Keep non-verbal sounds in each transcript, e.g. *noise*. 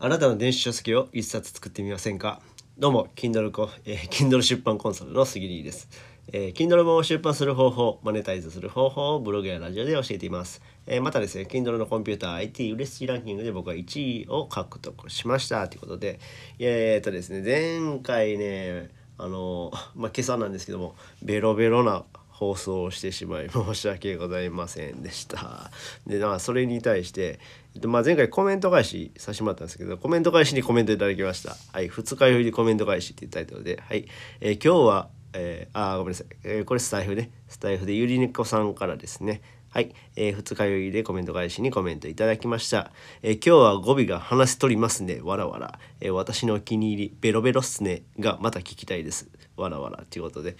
あなたの電子書籍を一冊作ってみませんか？どうも Kindle こ、えー、Kindle 出版コンサルの杉里です、えー、Kindle 本を出版する方法マネタイズする方法をブログやラジオで教えています、えー、またですね Kindle のコンピューター IT 売れ筋ランキングで僕は1位を獲得しました。ということでえー、っとですね前回ねあのまあ今朝なんですけどもベロベロな放送をしてしまい申し訳ございませんでした。でまあそれに対して、えっと、まあ前回コメント返しさせてもらったんですけどコメント返しにコメントいただきました。はい二日酔いでコメント返しっていうタイトルではい、えー、今日はえー、あごめんなさい、えー、これスタイフねスタイフでゆりねこさんからですねはい、えー、二日酔いでコメント返しにコメントいただきました。えー、今日は語尾が話しとりますね。わらわら。えー、私のお気に入り、ベロベロっすね。がまた聞きたいです。わらわら。ということで。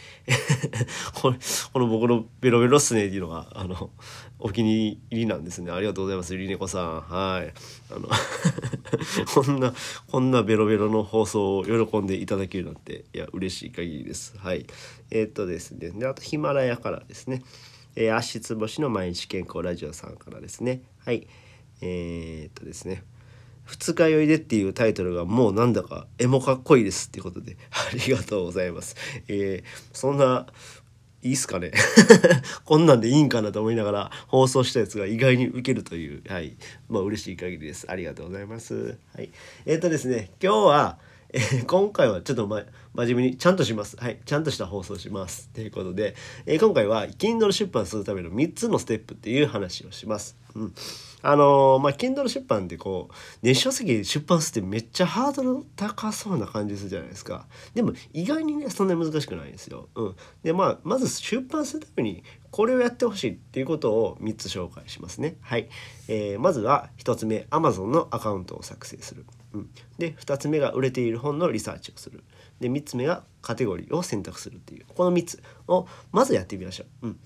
*laughs* これ、この僕のベロベロっすねっていうのが、あの、お気に入りなんですね。ありがとうございます。ゆりねこさん。はい。あの *laughs* こんな、こんなベロベロの放送を喜んでいただけるなんて、いや、嬉しい限りです。はい。えー、っとですね。で、あとヒマラヤからですね。えー、足つぼしの毎日健康ラジオさんからですね。はい。えー、っとですね。二日酔いでっていうタイトルがもうなんだかエモかっこいいですっていうことで *laughs* ありがとうございます。えー、そんないいっすかね。*laughs* こんなんでいいんかなと思いながら放送したやつが意外に受けるという。はい。まあ嬉しい限りです。ありがとうございます。はい。えー、っとですね今日はえー、今回はちょっと、ま、真面目にちゃんとします。はい。ちゃんとした放送します。ということで、えー、今回は Kindle 出版するための3つのステップっていう話をします。うん。あのー、まあ、Kindle 出版ってこう、電子書籍出版するってめっちゃハードル高そうな感じするじゃないですか。でも意外にね、そんなに難しくないんですよ。うん。で、まあ、まず出版するためにこれをやってほしいっていうことを3つ紹介しますね。はい。えー、まずは1つ目、Amazon のアカウントを作成する。うん、で2つ目が売れている本のリサーチをするで3つ目がカテゴリーを選択するっていうこの3つをまずやってみましょう。うん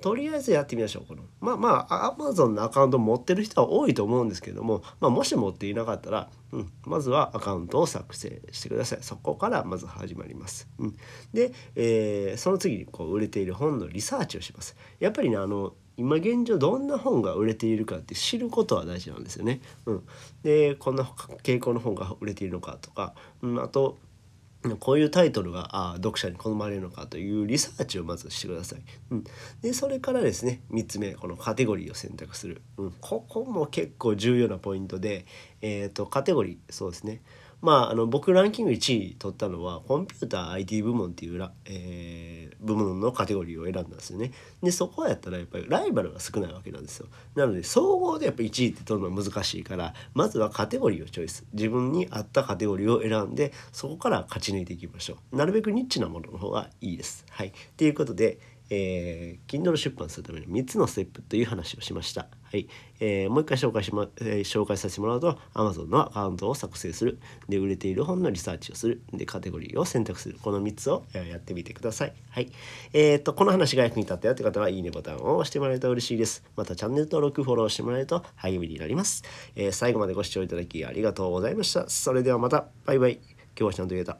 とりあえずやってみましょう。このまあまあ Amazon のアカウント持ってる人は多いと思うんですけども、まあ、もし持っていなかったら、うん、まずはアカウントを作成してください。そこからまず始まります。うん、で、えー、その次にこう売れている本のリサーチをします。やっぱりねあの今現状どんな本が売れているかって知ることは大事なんですよね。うん、でこんな傾向の本が売れているのかとか、うん、あとこういうタイトルがあ読者に好まれるのかというリサーチをまずしてください。うん、でそれからですね3つ目このカテゴリーを選択する、うん、ここも結構重要なポイントで、えーとカテゴリーそうですね。まあ、あの僕ランキング1位取ったのはコンピューター IT 部門っていうら、えー、部門のカテゴリーを選んだんですよね。でそこはやったらやっぱりライバルが少ないわけなんですよ。なので総合でやっぱ1位って取るのは難しいからまずはカテゴリーをチョイス自分に合ったカテゴリーを選んでそこから勝ち抜いていきましょう。なるべくニッチなものの方がいいです。はい、ということでえー、Kindle 出版するための3つのステップという話をしました。はい。えー、もう一回紹介しま、えー、紹介させてもらうと、Amazon のアカウントを作成する。で、売れている本のリサーチをする。で、カテゴリーを選択する。この3つを、やってみてください。はい。えっ、と、この話が役に立ったよって方は、いいねボタンを押してもらえると嬉しいです。また、チャンネル登録、フォローしてもらえると励みになります。えー最後までご視聴いただきありがとうございました。それではまた、バイバイ。今日はちゃんと言えた。